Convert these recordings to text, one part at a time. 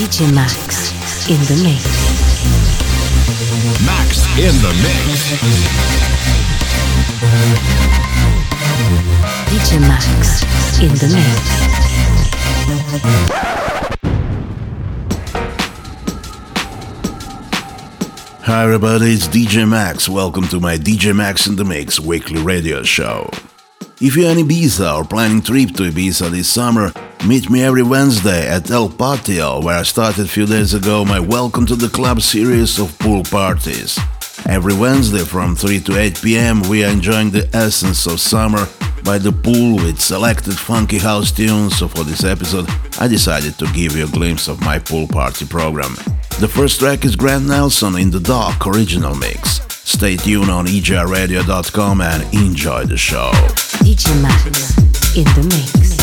DJ Max in the mix. Max in the mix. DJ Max in the mix. Hi everybody, it's DJ Max. Welcome to my DJ Max in the Mix weekly radio show. If you're in Ibiza or planning trip to Ibiza this summer, meet me every Wednesday at El Patio, where I started a few days ago my Welcome to the Club series of pool parties. Every Wednesday from 3 to 8 pm, we are enjoying the essence of summer by the pool with selected funky house tunes. So for this episode, I decided to give you a glimpse of my pool party program. The first track is Grant Nelson in the Dark original mix. Stay tuned on ejrradio.com and enjoy the show. DJ Max in the mix.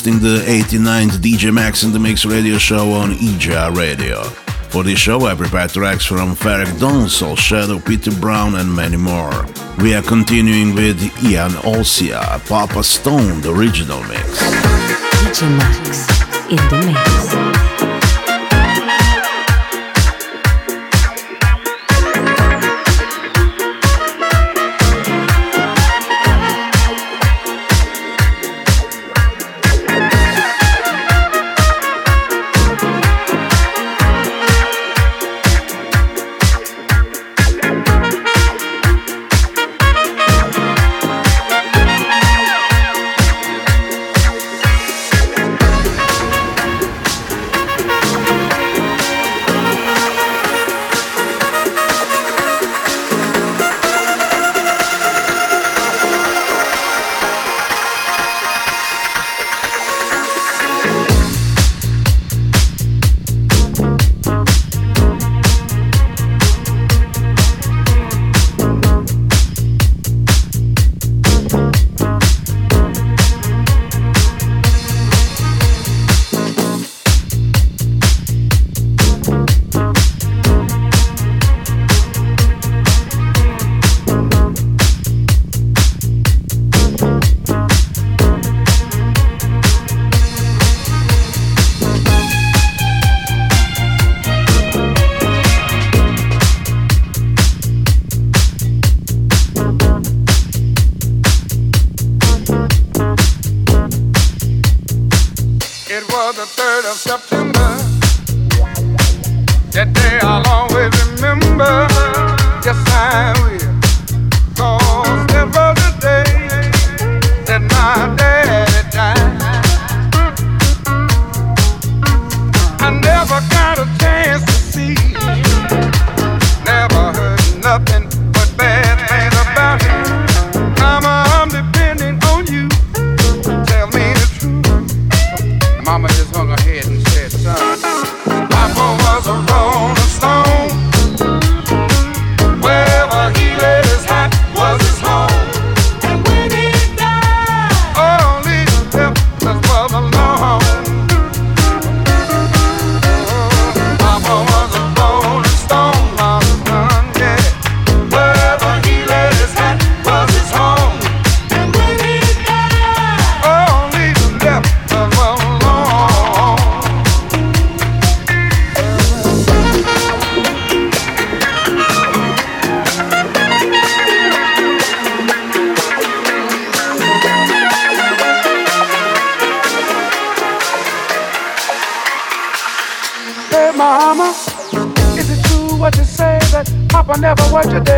To the 89th DJ Max in the Mix radio show on EJR Radio. For this show, I prepared tracks from Ferreck Dancehall, Shadow, Peter Brown, and many more. We are continuing with Ian Olsia, Papa Stone, the original mix. DJ Max in the mix. In the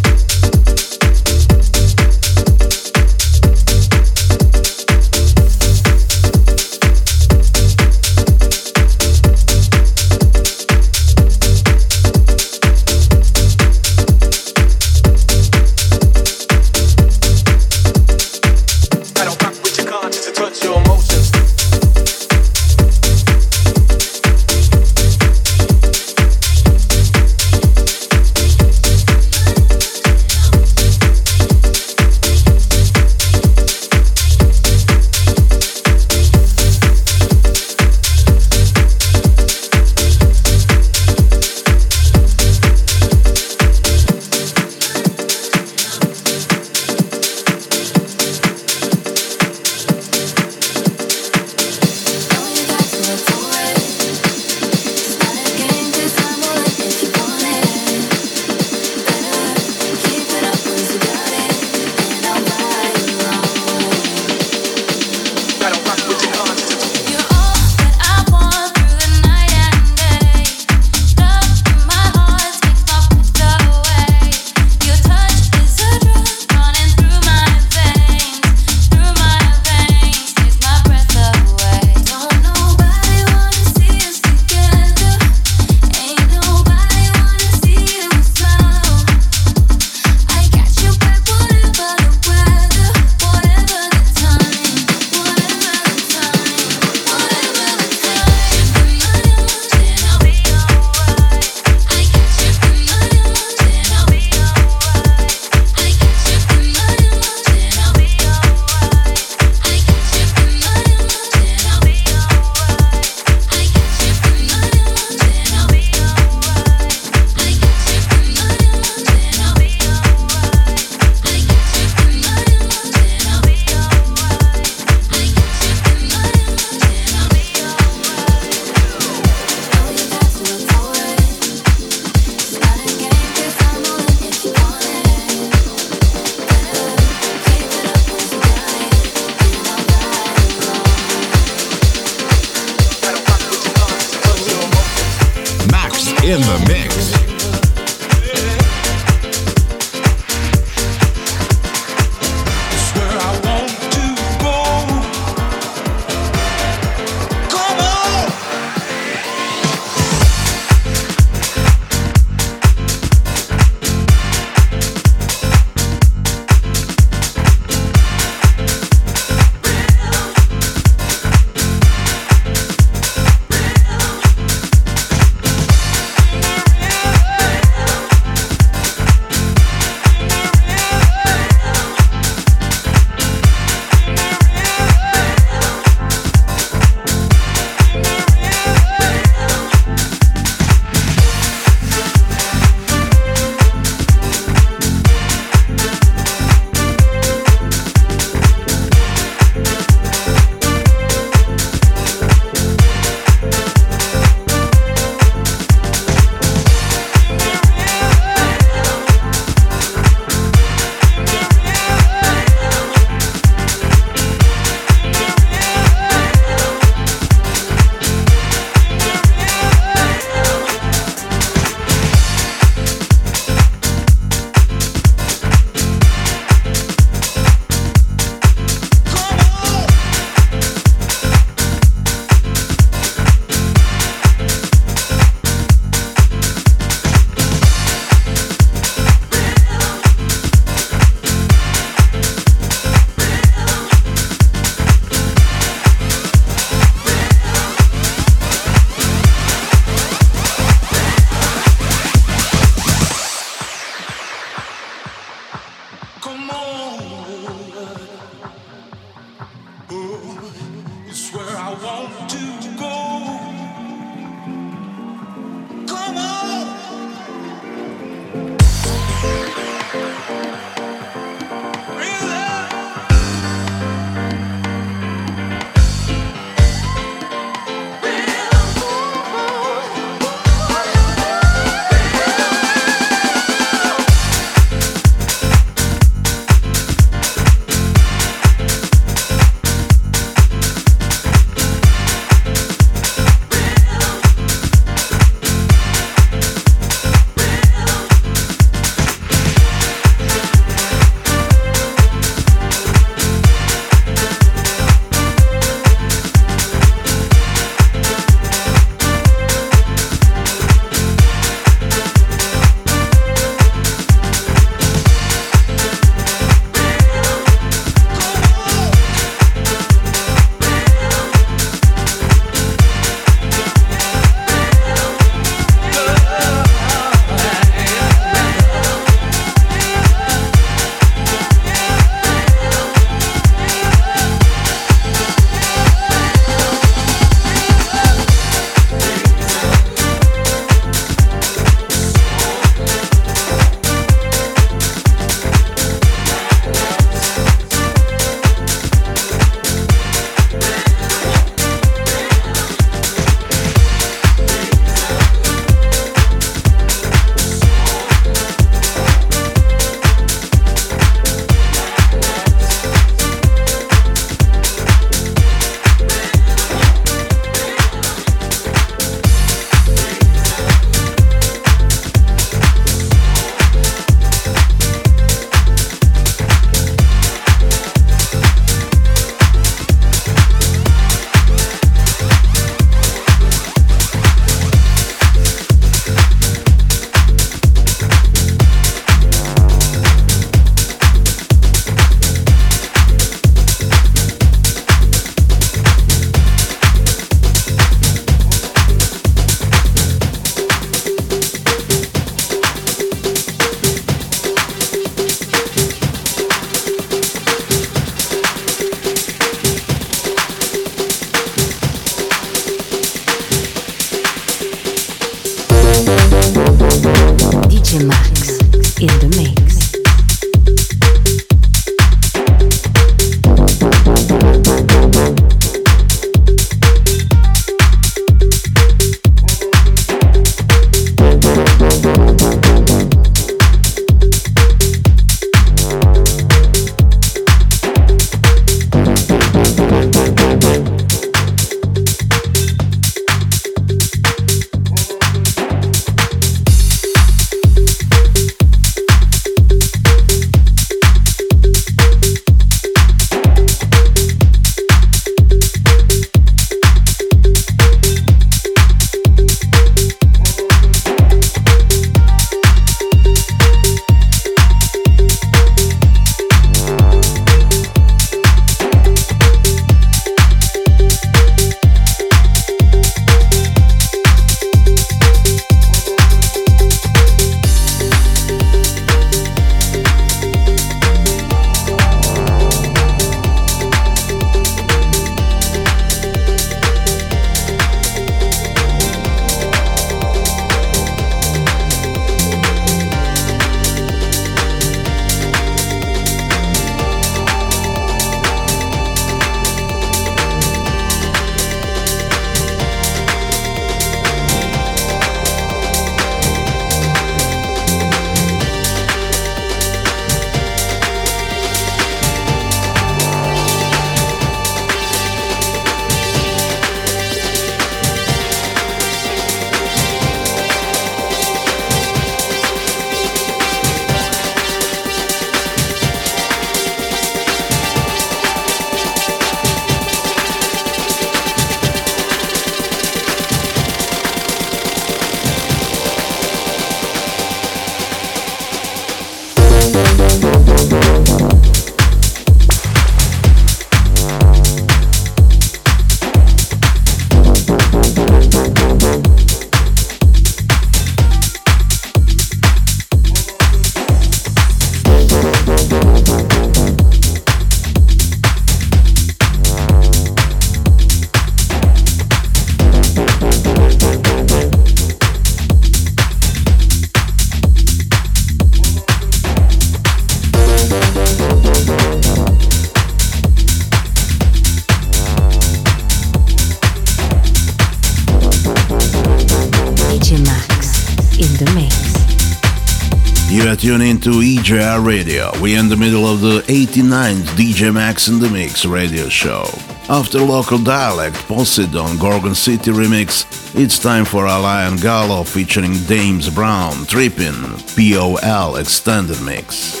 are tuning into EJR Radio. We're in the middle of the 89th DJ Max in the Mix radio show. After local dialect Poseidon Gorgon City remix, it's time for Alain Gallo featuring Dames Brown Trippin' POL extended mix.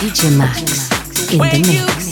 DJ Max in the mix.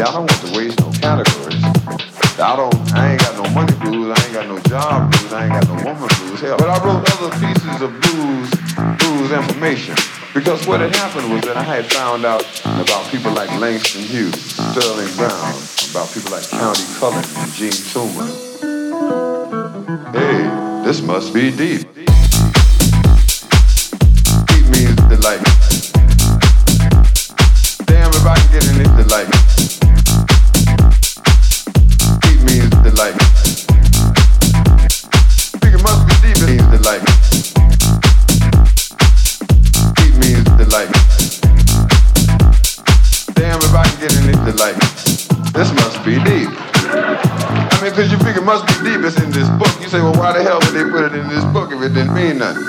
I don't want to waste no categories. I don't. I ain't got no money blues. I ain't got no job blues. I ain't got no woman blues. Hell, but I wrote other pieces of blues, blues information. Because what had happened was that I had found out about people like Langston Hughes, Sterling Brown, about people like Countee Cullen and Jean Toomer. Hey, this must be. Deep must be deep, in this book. You say, well, why the hell would they put it in this book if it didn't mean nothing?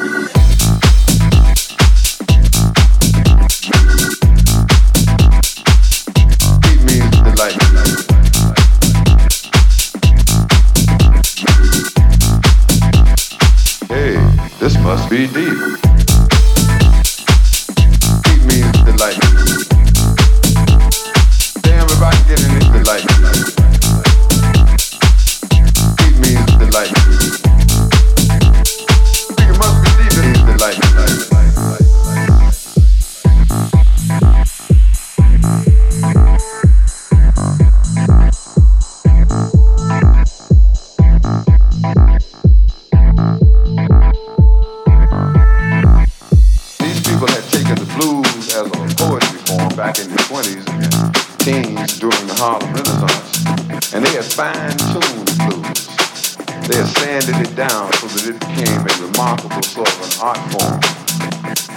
Hey, this must be. Deep sort of an art form.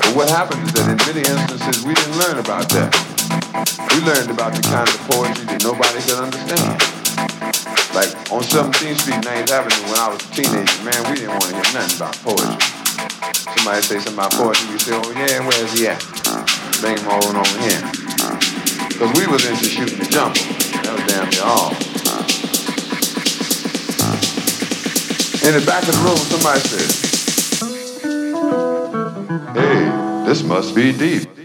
But what happened is that in many instances we didn't learn about that. We learned about the kind of poetry that nobody could understand. Like on 17th Street, 9th Avenue, when I was a teenager, man, we didn't want to hear nothing about poetry. Somebody say something about poetry, we say, oh yeah, where's he at? Bring him on over here. Because we was into shooting the jumper. That was damn near all. In the back of the room, somebody said, hey, this must be deep.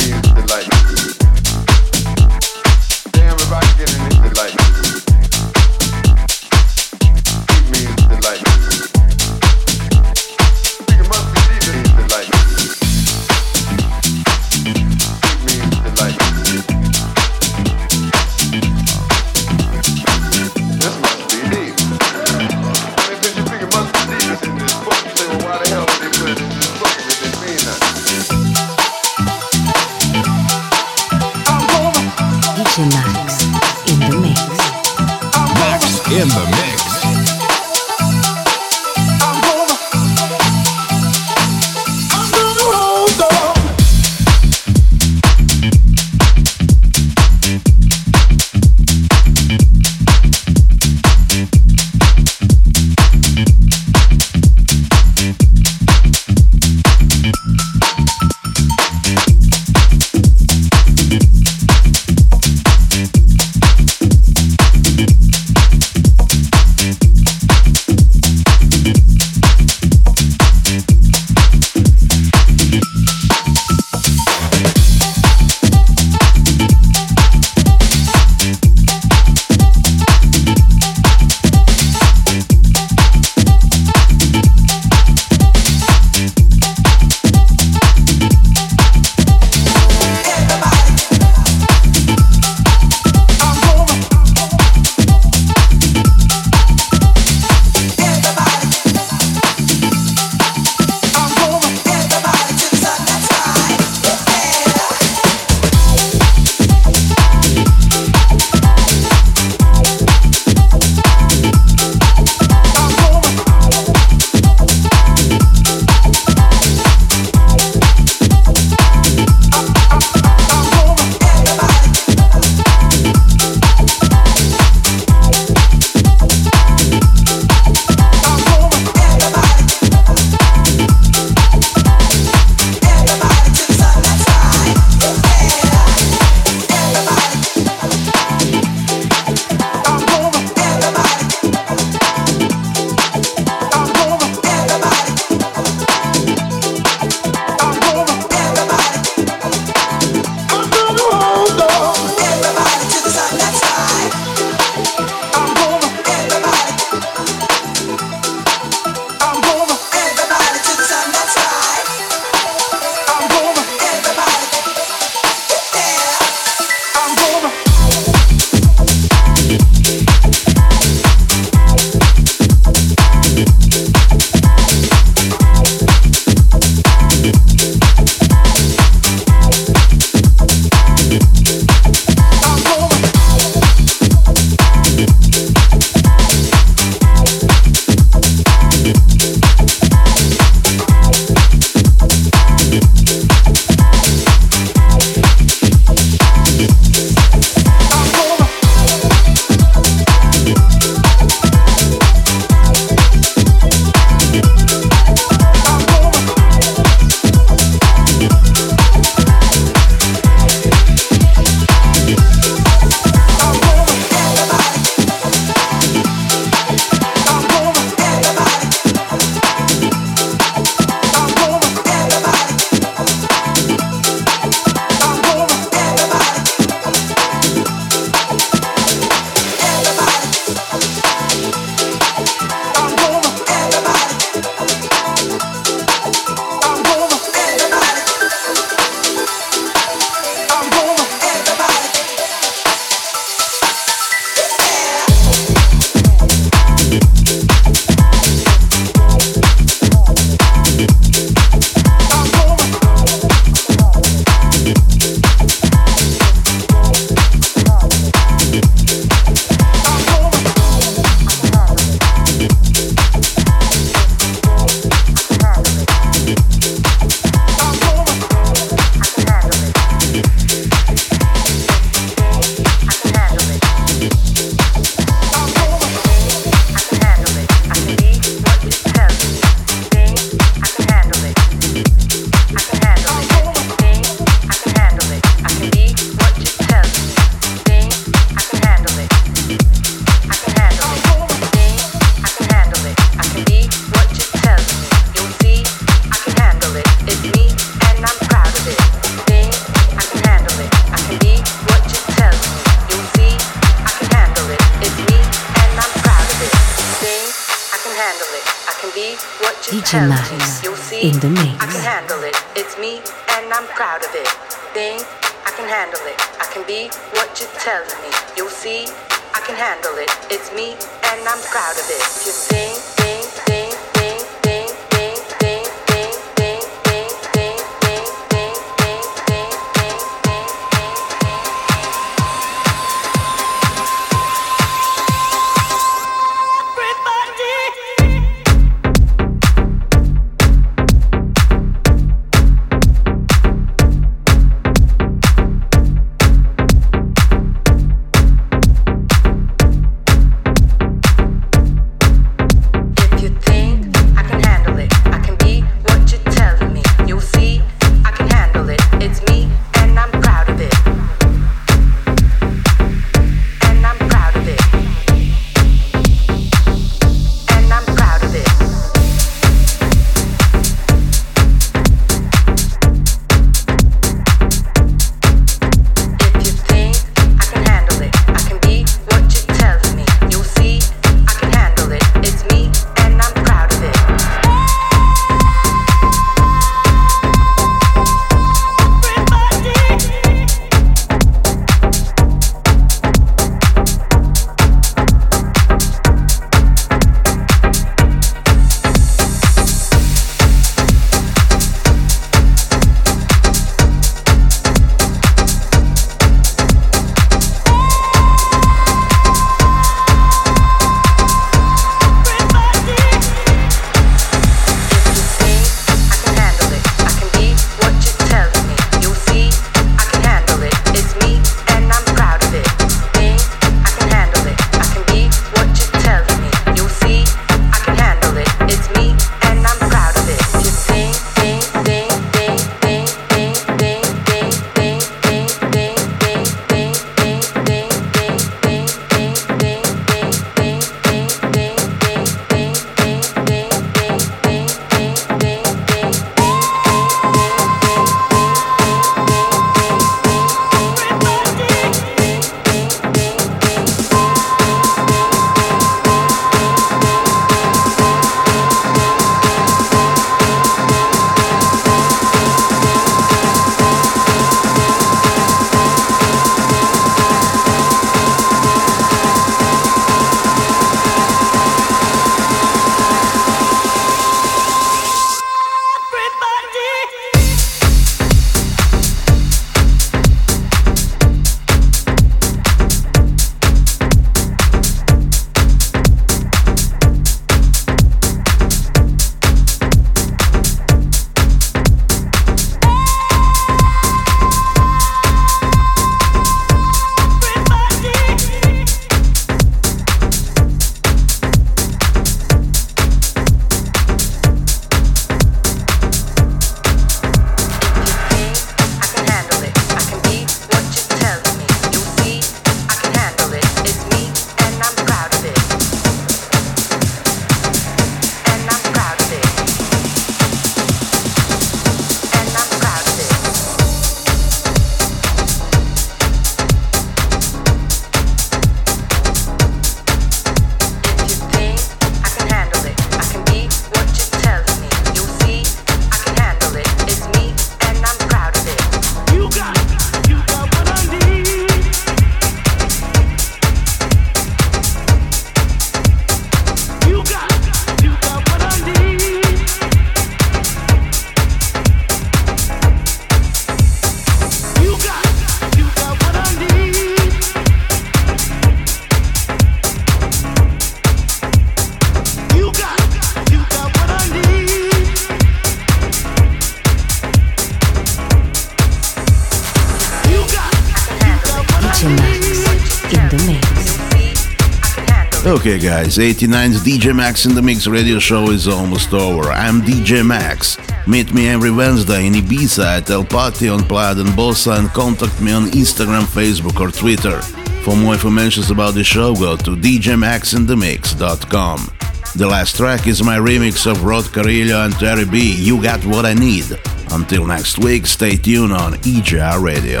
guys. 89's DJ Max in the Mix radio show is almost over. I'm DJ Max. Meet me every Wednesday in Ibiza at El Patio on Playa d'en Bossa and contact me on Instagram, Facebook, or Twitter. For more information about the show, go to djmaxinthemix.com. The last track is my remix of Rod Carrillo and Terry B. You got what I need. Until next week, stay tuned on EJR Radio.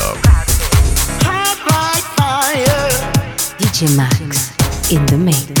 DJ Max in the mix.